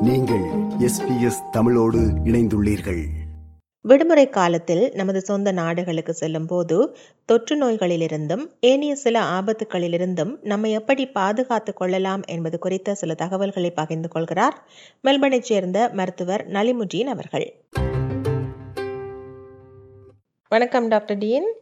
நீங்கள் எஸ்பிஎஸ் தமிழோடு இணைந்துள்ளீர்கள். விடுமுறை காலத்தில் நமது சொந்த நாடுகளுக்கு செல்லும் போது தொற்று நோய்களிலிருந்தும் ஏனைய சில ஆபத்துகளிலிருந்தும் நம்மை எப்படி பாதுகாத்துக் கொள்ளலாம் என்பது குறித்த சில தகவல்களை பகிர்ந்து கொள்கிறார் மெல்பர்னைச் சேர்ந்த மருத்துவர் நலிமுஜீன் அவர்கள். வணக்கம் டாக்டர் டீன்.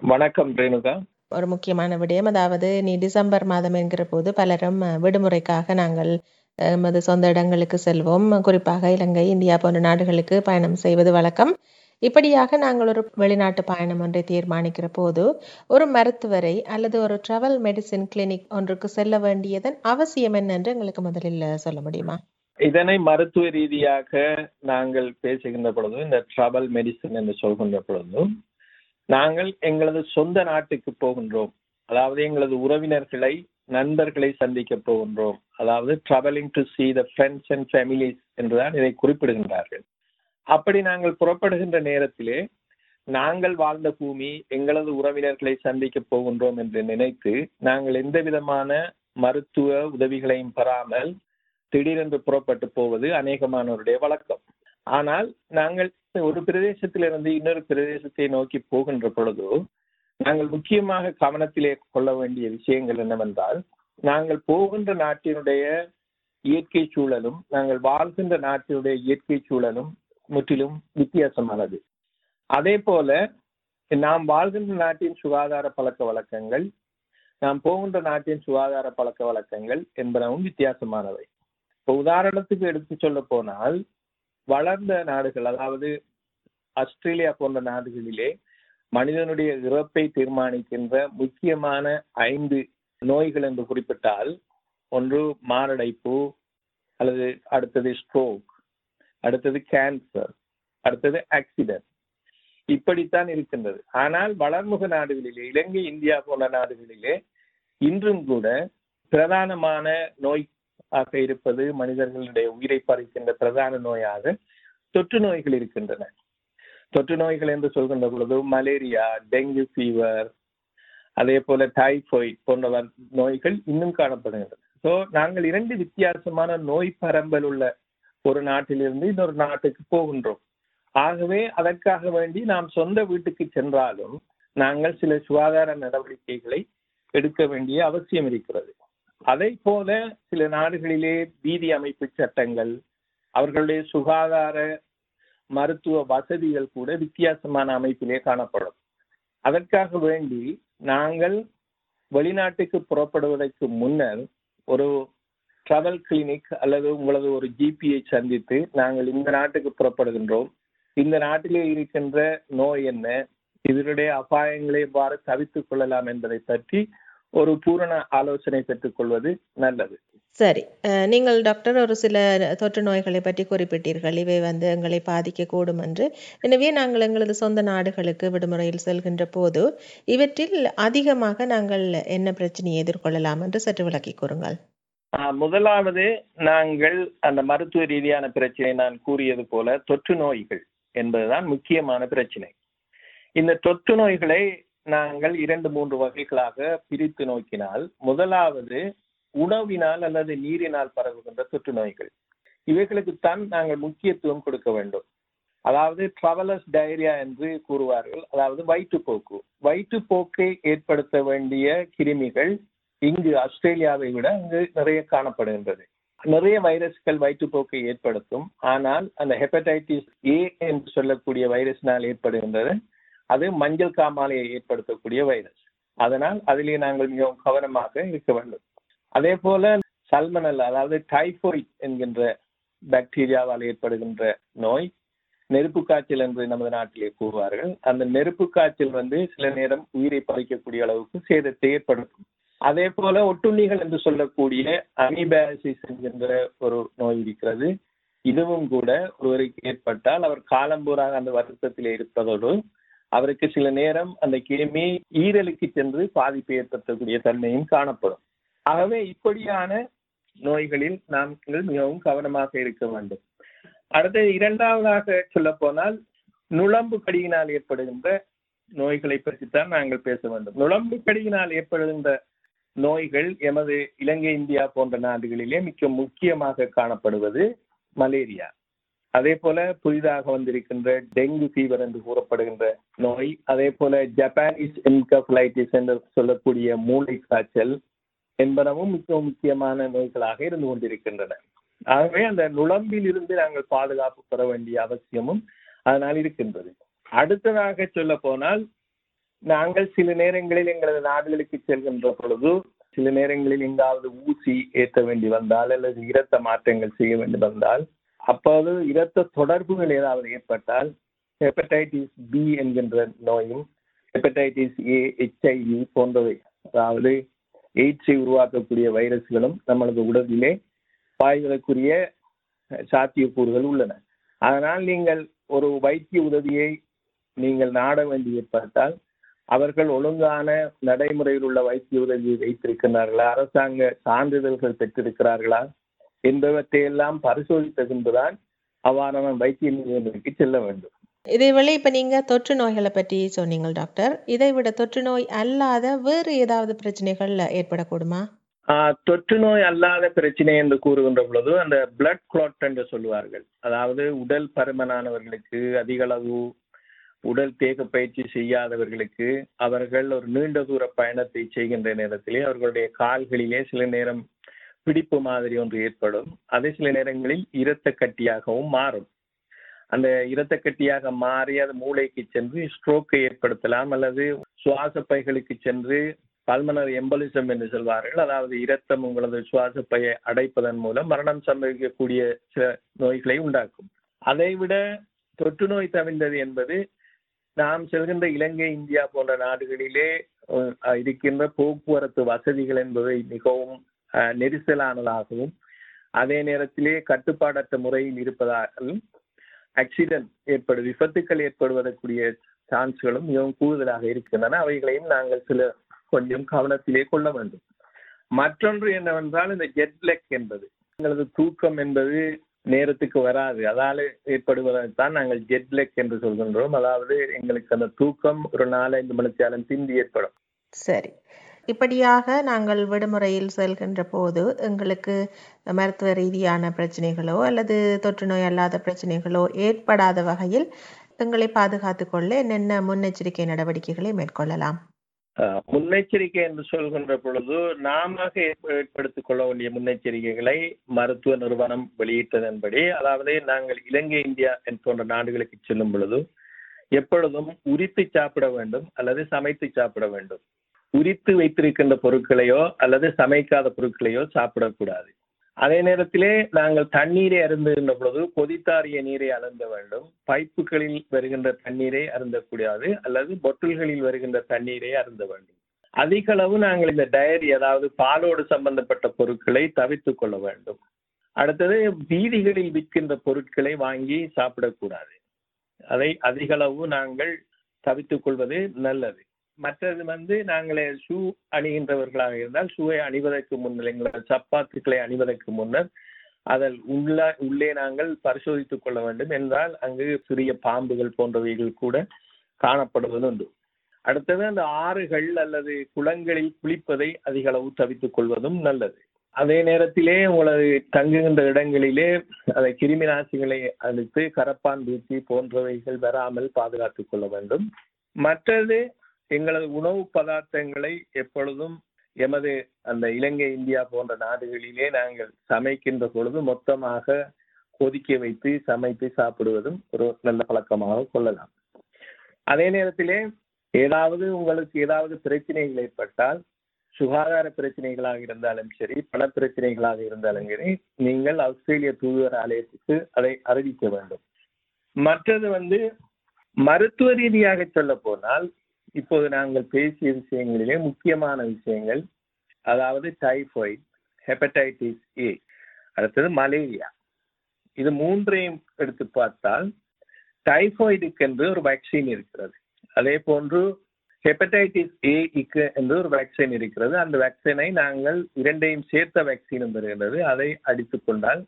வணக்கம் ரேணுகா. ஒரு முக்கியமான விடயம். அதாவது நீ டிசம்பர் மாதம் என்கிற போது பலரும் விடுமுறைக்காக நாங்கள் எமது சொந்த இடங்களுக்கு செல்வோம். குறிப்பாக இலங்கை இந்தியா போன்ற நாடுகளுக்கு பயணம் செய்வது வழக்கம். இப்படியாக நாங்கள் ஒரு வெளிநாட்டு பயணம் ஒன்றை தீர்மானிக்கிற போது ஒரு மருத்துவரை அல்லது ஒரு டிராவல் மெடிசின் கிளினிக் ஒன்றுக்கு செல்ல வேண்டியதன் அவசியம் என்ன என்று எங்களுக்கு முதலில் சொல்ல முடியுமா? இதனை மருத்துவ ரீதியாக நாங்கள் பேசுகின்ற பொழுது இந்த ட்ரபல் மெடிசன் என்று சொல்கின்ற பொழுது நாங்கள் எங்களது சொந்த நாட்டுக்கு போகின்றோம். அதாவது எங்களது உறவினர்களை நண்பர்களை சந்திக்க போகின்றோம். அதாவது travelling to see the friends and families என்றுதான் இதை குறிப்பிடுகின்றார்கள். அப்படி நாங்கள் புறப்படுகின்ற நேரத்திலே நாங்கள் வாழ்ந்த பூமி எங்களது உறவினர்களை சந்திக்க போகின்றோம் என்று நினைத்து நாங்கள் எந்த விதமான மருத்துவ உதவிகளையும் பெறாமல் திடீரென்று புறப்பட்டு போவது அநேகமானவருடைய வழக்கம். ஆனால் நாங்கள் ஒரு பிரதேசத்திலிருந்து இன்னொரு பிரதேசத்தை நோக்கி போகின்ற பொழுது நாங்கள் முக்கியமாக கவனத்திலே கொள்ள வேண்டிய விஷயங்கள் என்னவென்றால் நாங்கள் போகின்ற நாட்டினுடைய இயற்கை சூழலும் நாங்கள் வாழ்கின்ற நாட்டினுடைய இயற்கை சூழலும் முற்றிலும் வித்தியாசமானது. அதே போல நாம் வாழ்கின்ற நாட்டின் சுகாதார பழக்க வழக்கங்கள் நாம் போகின்ற நாட்டின் சுகாதார பழக்க வழக்கங்கள் என்பனவும் வித்தியாசமானவை. இப்போ உதாரணத்துக்கு எடுத்து சொல்ல போனால் வளர்ந்த நாடுகள் அதாவது ஆஸ்திரேலியா போன்ற நாடுகளிலே மனிதனுடைய இறப்பை தீர்மானிக்கின்ற முக்கியமான ஐந்து நோய்கள் என்று குறிப்பிட்டால் ஒன்று மாரடைப்பு அல்லது அடுத்தது ஸ்ட்ரோக் அடுத்தது கேன்சர் அடுத்தது ஆக்சிடென்ட் இப்படித்தான் இருக்கின்றது. ஆனால் வளர்முக நாடுகளிலே இலங்கை இந்தியா போன்ற நாடுகளிலே இன்றும் கூட பிரதானமான நோய் ஆக இருப்பது மனிதர்களுடைய உயிரை பறிக்கின்ற பிரதான நோயாக தொற்று நோய்கள் இருக்கின்றன. தொற்று நோய்கள் என்று சொல்கின்ற பொழுது மலேரியா டெங்கு ஃபீவர் அதே போல டைஃபாய்ட் போன்ற நோய்கள் இன்னும் காணப்படுகின்றன. ஸோ நாங்கள் இரண்டு வித்தியாசமான நோய் பரம்பல் உள்ள ஒரு நாட்டிலிருந்து இன்னொரு நாட்டுக்கு போகின்றோம். ஆகவே அதற்காக வேண்டி நாம் சொந்த வீட்டுக்கு சென்றாலும் நாங்கள் சில சுகாதார நடவடிக்கைகளை எடுக்க வேண்டிய அவசியம் இருக்கிறது. அதை போல சில நாடுகளிலே வீதி அமைப்பு சட்டங்கள் அவர்களுடைய சுகாதார மருத்துவ வசதிகள் கூட வித்தியாசமான அமைப்பிலே காணப்படும். அதற்காக வேண்டி நாங்கள் வெளிநாட்டுக்கு புறப்படுவதற்கு முன்னர் ஒரு டிராவல் கிளினிக் அல்லது உங்களது ஒரு ஜிபியை சந்தித்து நாங்கள் இந்த நாட்டுக்கு புறப்படுகின்றோம். இந்த நாட்டிலே இருக்கின்ற நோய் என்ன? இதனுடைய அபாயங்களை எவ்வாறு தவித்துக் கொள்ளலாம் என்பதை பற்றி ஒரு பூரண ஆலோசனை பெற்றுக் கொள்வது நல்லது. சரி. நீங்கள் டாக்டர் ஒரு சில தொற்று நோய்களை பற்றி குறிப்பிட்டீர்கள். இவை வந்து எங்களை பாதிக்கக்கூடும் என்று. எனவே நாங்கள் எங்களது சொந்த நாடுகளுக்கு விடுமுறையில் செல்கின்ற போது இவற்றில் அதிகமாக நாங்கள் என்ன பிரச்சனையை எதிர்கொள்ளலாம் என்று சற்று விளக்கிக் கூறுங்கள். முதலாவது நாங்கள் அந்த மருத்துவ ரீதியான பிரச்சனை நான் கூறியது போல தொற்று நோய்கள் என்பதுதான் முக்கியமான பிரச்சனை. இந்த தொற்று நோய்களை நாங்கள் இரண்டு மூன்று வகைகளாக பிரித்து நோக்கினால் முதலாவது உணவினால் அல்லது நீரினால் பரவுகின்ற தொற்று நோய்கள். இவைகளுக்குத்தான் நாங்கள் முக்கியத்துவம் கொடுக்க வேண்டும். அதாவது டிராவலர்ஸ் டயரியா என்று கூறுவார்கள். அதாவது வயிற்றுப்போக்கு. வயிற்றுப்போக்கை ஏற்படுத்த வேண்டிய கிருமிகள் இங்கு ஆஸ்திரேலியாவை விட அங்கு நிறைய காணப்படுகின்றது. நிறைய வைரஸ்கள் வயிற்றுப்போக்கை ஏற்படுத்தும். ஆனால் அந்த ஹெப்படைட்டிஸ் ஏ என்று சொல்லக்கூடிய வைரஸ்னால் ஏற்படுகின்றது. அது மஞ்சள் காமாலையை ஏற்படுத்தக்கூடிய வைரஸ் அதனால் அதிலே நாங்கள் மிகவும் கவனமாக இருக்க வேண்டும். அதே போல சல்மனல் அதாவது டைஃபாய்ட் என்கின்ற பாக்டீரியாவால் ஏற்படுகின்ற நோய் நெருப்பு காய்ச்சல் என்று நமது நாட்டிலே கூறுவார்கள். அந்த நெருப்பு காய்ச்சல் வந்து சில நேரம் உயிரை பறிக்கக்கூடிய அளவுக்கு சேதத்தை ஏற்படுத்தும். அதே போல ஒட்டுண்ணிகள் என்று சொல்லக்கூடிய அமிபாசிஸ் என்கின்ற ஒரு நோய் இருக்கிறது. இதுவும் கூட ஒருவருக்கு ஏற்பட்டால் அவர் காலம்பூராக அந்த வருத்தத்தில் இருப்பதோடு அவருக்கு சில நேரம் அந்த கிருமி ஈரலுக்கு சென்று பாதிப்பை ஏற்படுத்தக்கூடிய தன்மையும் காணப்படும். ஆகவே இப்படியான நோய்களில் நாம் மிகவும் கவனமாக இருக்க வேண்டும். அடுத்து இரண்டாவதாக சொல்ல போனால் நுழம்பு கடியினால் ஏற்படுகின்ற நோய்களை பற்றித்தான் நாங்கள் பேச வேண்டும். நுழம்பு கடியினால் ஏற்படுகின்ற நோய்கள் எமது இலங்கை இந்தியா போன்ற நாடுகளிலே மிக முக்கியமாக காணப்படுவது மலேரியா. அதே போல புதிதாக வந்திருக்கின்ற டெங்கு ஃபீவர் என்று கூறப்படுகின்ற நோய் அதே போல ஜப்பானீஸ் என்கஃபலைட்டிஸ் என்று சொல்லக்கூடிய மூளை காய்ச்சல் என்பனவும் மிக முக்கியமான நோய்களாக இருந்து கொண்டிருக்கின்றன. ஆகவே அந்த நுழம்பில் இருந்து நாங்கள் பாதுகாப்பு பெற வேண்டிய அவசியமும் அதனால் இருக்கின்றது. அடுத்ததாக சொல்ல போனால் நாங்கள் சில நேரங்களில் எங்களது நாடுகளுக்கு செல்கின்ற பொழுது சில நேரங்களில் எங்காவது ஊசி ஏற்ற வேண்டி வந்தால் அல்லது இரத்த மாற்றங்கள் செய்ய வேண்டி வந்தால் அப்போது இரத்த தொடர்புகள் ஏதாவது ஏற்பட்டால் ஹெப்படைட்டிஸ் பி என்கின்ற நோயும் ஹெப்படைட்டிஸ் ஏ ஹெச்ஐவி போன்றவை அதாவது எய்ட்ஸை உருவாக்கக்கூடிய வைரஸ்களும் நமது உடலிலே பாய்வதற்குரிய சாத்தியக்கூறுகள் உள்ளன. அதனால் நீங்கள் ஒரு வைத்திய உதவியை நீங்கள் நாட வேண்டி ஏற்பட்டால் அவர்கள் ஒழுங்கான நடைமுறையில் உள்ள வைத்திய உதவியை வைத்திருக்கிறார்களா அரசாங்க சான்றிதழ்கள் பெற்றிருக்கிறார்களா? என்பவற்றையெல்லாம் பரிசோதித்த பின்புதான் அவ்வாறான வைத்திய நிலையங்களுக்கு செல்ல வேண்டும். இதேவேளை இப்ப நீங்க தொற்று நோய்களை பற்றி சொன்னீங்க டாக்டர். இதை விட தொற்று நோய் அல்லாத வேறு ஏதாவது பிரச்சனைகள் ஏற்படக்கூடுமா? தொற்று நோய் அல்லாத பிரச்சனை என்று கூறுகின்ற பொழுது அந்த பிளட் கிளாட் என்று சொல்லுவார்கள். அதாவது உடல் பருமனானவர்களுக்கு அதிக அளவு உடல் தேக பயிற்சி செய்யாதவர்களுக்கு அவர்கள் ஒரு நீண்ட தூர பயணத்தை செய்கின்ற நேரத்திலே அவர்களுடைய கால்களிலே சில நேரம் பிடிப்பு மாதிரி ஒன்று ஏற்படும். அதே சில நேரங்களில் இரத்த கட்டியாகவும் மாறும். அந்த இரத்த கட்டியாக மாறி அது மூளைக்கு சென்று ஸ்ட்ரோக்கை ஏற்படுத்தலாம் அல்லது சுவாச பைகளுக்கு சென்று பல்மனர் எம்பலிசம் என்று சொல்வார்கள். அதாவது இரத்தம் உங்களது சுவாச பையை அடைப்பதன் மூலம் மரணம் சம்பவிக்கக்கூடிய சில நோய்களை உண்டாக்கும். அதைவிட தொற்று நோய் தவிர்ந்தது என்பது நாம் செல்கின்ற இலங்கை இந்தியா போன்ற நாடுகளிலே இருக்கின்ற போக்குவரத்து வசதிகள் என்பவை மிகவும் நெரிசலானதாகவும் அதே நேரத்திலே கட்டுப்பாடற்ற முறையில் இருப்பதாகவும் ஆக்சிடென்ட் ஏற்படு விபத்துக்கள் ஏற்படுவதற்குரிய சான்ஸ்களும் மிகவும் கூடுதலாக இருக்கின்றன. அவைகளையும் நாங்கள் சில கொஞ்சம் கவனத்திலே கொள்ள வேண்டும். மற்றொன்று என்னவென்றால் இந்த ஜெட்லெக் என்பது. எங்களது தூக்கம் என்பது நேரத்துக்கு வராது. அதால ஏற்படுவதைத்தான் நாங்கள் ஜெட்லெக் என்று சொல்கின்றோம். அதாவது எங்களுக்கு அந்த தூக்கம் ஒரு நாலஞ்சு மணிச்சாலும் திண்டி ஏற்படும். சரி. இப்படியாக நாங்கள் விடுமுறையில் செல்கின்ற போது எங்களுக்கு மருத்துவ ரீதியான பிரச்சனைகளோ அல்லது தொற்று நோய் அல்லாத பிரச்சனைகளோ ஏற்படாத வகையில் எங்களை பாதுகாத்துக் கொள்ள என்னென்ன முன்னெச்சரிக்கை நடவடிக்கைகளை மேற்கொள்ளலாம்? முன்னெச்சரிக்கை என்று சொல்கின்ற பொழுது நாம ஏற்படுத்திக் கொள்ள வேண்டிய முன்னெச்சரிக்கைகளை மருத்துவ நிறுவனம் வெளியிட்டதன்படி அதாவது நாங்கள் இலங்கை இந்தியா போன்ற நாடுகளுக்கு செல்லும் பொழுது எப்பொழுதும் உரித்து சாப்பிட வேண்டும் அல்லது சமைத்து சாப்பிட வேண்டும். உரித்து வைத்திருக்கின்ற பொருட்களையோ அல்லது சமைக்காத பொருட்களையோ சாப்பிடக்கூடாது. அதே நேரத்திலே நாங்கள் தண்ணீரை அருந்துகின்ற பொழுது கொதித்தாரிய நீரை அருந்த வேண்டும். பைப்புகளில் வருகின்ற தண்ணீரை அருந்தக்கூடாது அல்லது பொட்டில்களில் வருகின்ற தண்ணீரை அருந்த வேண்டும். அதிக அளவு நாங்கள் இந்த டயரி அதாவது பாலோடு சம்பந்தப்பட்ட பொருட்களை தவிர்த்து கொள்ள வேண்டும். அடுத்தது வீதிகளில் விற்கின்ற பொருட்களை வாங்கி சாப்பிடக்கூடாது. அதை அதிகளவு நாங்கள் தவித்துக் கொள்வது நல்லது. மற்றது வந்து நாங்களே ஷூ அணிகின்றவர்களாக இருந்தால் ஷூவை அணிவதற்கு முன்னர் எங்கள் சப்பாத்துக்களை அணிவதற்கு முன்னர் அதில் உள்ள உள்ளே நாங்கள் பரிசோதித்துக் கொள்ள வேண்டும். என்றால் அங்கு சிறிய பாம்புகள் போன்றவைகள் கூட காணப்படுவது உண்டு. அடுத்தது அந்த ஆறுகள் அல்லது குளங்களில் குளிப்பதை அதிக அளவு தவித்துக் கொள்வதும் நல்லது. அதே நேரத்திலே உங்களது தங்குகின்ற இடங்களிலே அதை கிருமி நாசிகளை அளித்து கரப்பான் பூச்சி போன்றவைகள் வராமல் பாதுகாத்துக் கொள்ள வேண்டும். மற்றது எங்களது உணவு பதார்த்தங்களை எப்பொழுதும் எமது அந்த இலங்கை இந்தியா போன்ற நாடுகளிலே நாங்கள் சமைக்கின்ற பொழுது மொத்தமாக கொதிக்க வைத்து சமைத்து சாப்பிடுவதும் ஒரு நல்ல பழக்கமாக கொள்ளலாம். அதே நேரத்திலே ஏதாவது உங்களுக்கு ஏதாவது பிரச்சனைகள் ஏற்பட்டால் சுகாதார பிரச்சனைகளாக இருந்தாலும் சரி பண பிரச்சனைகளாக இருந்தாலும் சரி நீங்கள் ஆஸ்திரேலிய தூதுவர் ஆலயத்துக்கு அதை அறிவிக்க வேண்டும். மற்றது வந்து மருத்துவ ரீதியாக சொல்ல போனால் இப்போது நாங்கள் பேசிய விஷயங்களிலே முக்கியமான விஷயங்கள் அதாவது டைஃபாய்டு ஹெப்படைட்டிஸ் ஏ அடுத்தது மலேரியா. இது மூன்றையும் எடுத்து பார்த்தால் டைஃபாய்டுக்கென்று ஒரு வேக்சின் இருக்கிறது. அதே போன்று ஹெப்படைட்டிஸ் ஏ இக்கு என்று ஒரு வேக்சின் இருக்கிறது. அந்த வேக்சினை நாங்கள் இரண்டையும் சேர்த்த வேக்சினும் வருகின்றது அதை அடித்துக் கொண்டால்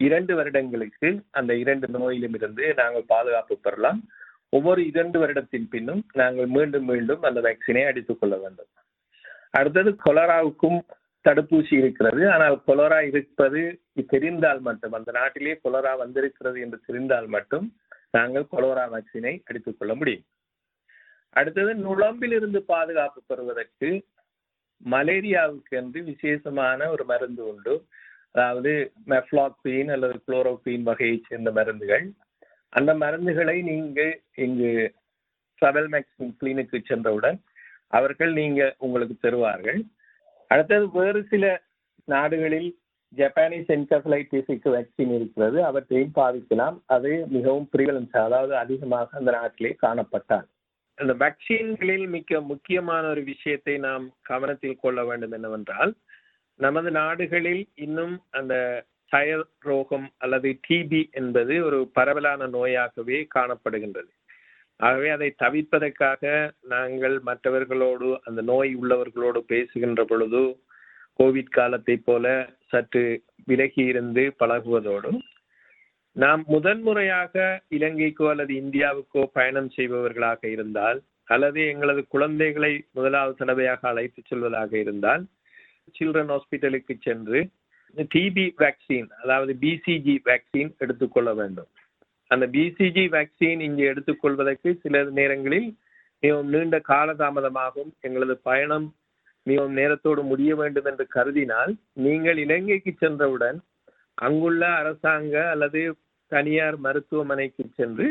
இரண்டு வருடங்களுக்கு அந்த இரண்டு நோயிலும் இருந்து நாங்கள் பாதுகாப்பு பெறலாம். ஒவ்வொரு இரண்டு வருடத்தின் பின்னும் நாங்கள் மீண்டும் மீண்டும் அந்த வேக்சினை அடித்துக் கொள்ள வேண்டும். அடுத்தது கொலராவுக்கும் தடுப்பூசி இருக்கிறது. ஆனால் கொலரா இருப்பது தெரிந்தால் மட்டும் அந்த நாட்டிலே கொலரா வந்திருக்கிறது என்று தெரிந்தால் மட்டும் நாங்கள் கொலோரா வேக்சினை அடித்துக் கொள்ள முடியும். அடுத்தது நுழம்பிலிருந்து பாதுகாப்பு பெறுவதற்கு மலேரியாவுக்கு என்று விசேஷமான ஒரு மருந்து உண்டு. அதாவது மெஃப்ளாக்பீன் அல்லது குளோரோபீன் வகையைச் சேர்ந்த மருந்துகள். அந்த மருந்துகளை நீங்க இங்கு ட்ரவல் மேக்ஸின் கிளினிக்கு சென்றவுடன் அவர்கள் நீங்க உங்களுக்கு தருவார்கள். அடுத்தது வேறு சில நாடுகளில் ஜப்பானீஸ் என்கஃபலைட்டிஸுக்கு வேக்சின் இருக்கிறது. அவற்றையும் பாதிக்கலாம். அது மிகவும் பிரிவலன்ஸ் அதாவது அதிகமாக அந்த நாட்டிலே காணப்பட்டால். அந்த வேக்சின்களில் மிக முக்கியமான ஒரு விஷயத்தை நாம் கவனத்தில் கொள்ள வேண்டும் என்னவென்றால் நமது நாடுகளில் இன்னும் அந்த டயர் ரோகம் அல்லது டிபி என்பது ஒரு பரவலான நோயாகவே காணப்படுகின்றது. ஆகவே அதை தவிர்ப்பதற்காக நாங்கள் மற்றவர்களோடு அந்த நோய் உள்ளவர்களோடு பேசுகின்ற பொழுது கோவிட் காலத்தை போல சற்று விலகி இருந்து பழகுவதோடு நாம் முதன்முறையாக இலங்கைக்கோ அல்லது இந்தியாவுக்கோ பயணம் செய்பவர்களாக இருந்தால் அல்லது எங்களது குழந்தைகளை முதலாவது தடவையாக அழைத்து செல்வதாக இருந்தால் சில்ட்ரன் ஹாஸ்பிட்டலுக்கு சென்று டிபி வேக்சின் அதாவது பிசிஜி வேக்சின் எடுத்துக்கொள்ள வேண்டும். அந்த பிசிஜி வேக்சின் இங்கே எடுத்துக்கொள்வதற்கு சில நேரங்களில் மிகவும் நீண்ட காலதாமதமாகும். எங்களது பயணம் மிகவும் நேரத்தோடு முடிய வேண்டும் என்று கருதினால் நீங்கள் இலங்கைக்கு சென்றவுடன் அங்குள்ள அரசாங்க அல்லது தனியார் மருத்துவமனைக்கு சென்று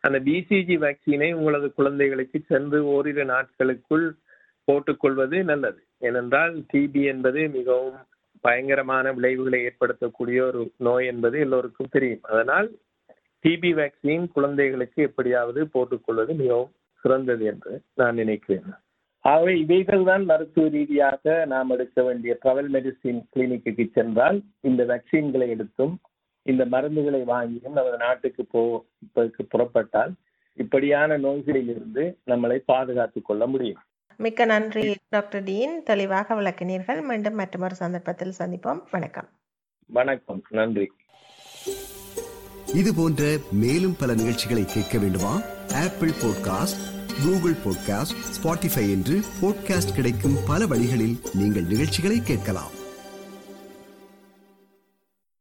அந்த பிசிஜி வேக்சினை உங்களது குழந்தைகளுக்கு சென்று ஓரிரு நாட்களுக்குள் போட்டுக்கொள்வது நல்லது. ஏனென்றால் டிபி என்பது மிகவும் பயங்கரமான விளைவுகளை ஏற்படுத்தக்கூடிய ஒரு நோய் என்பது எல்லோருக்கும் தெரியும். அதனால் டிபி வேக்சின் குழந்தைகளுக்கு எப்படியாவது போட்டுக்கொள்வது மிகவும் சிறந்தது என்று நான் நினைக்கிறேன். ஆகவே இவைகள் தான் மருத்துவ ரீதியாக நாம் எடுக்க வேண்டிய ட்ரவல் மெடிசின் கிளினிக்கு சென்றால் இந்த வேக்சின்களை எடுத்தும் இந்த மருந்துகளை வாங்கியும் நமது நாட்டுக்கு போ புறப்பட்டால் இப்படியான நோய்களில் இருந்து நம்மளை பாதுகாத்துக் கொள்ள முடியும். மிக்க நன்றி டாக்டர் டீன். தெளிவாக விளக்கினீர்கள். மீண்டும் மற்றொரு சந்தர்ப்பத்தில் சந்திப்போம். வணக்கம். வணக்கம். நன்றி. இது போன்ற மேலும் பல நிகழ்ச்சிகளை கேட்க வேண்டுமா? Apple podcast Google podcast Spotify என்று பாட்காஸ்ட் கிடைக்கும் பல வழிகளில் நீங்கள் நிகழ்ச்சிகளை கேட்கலாம்.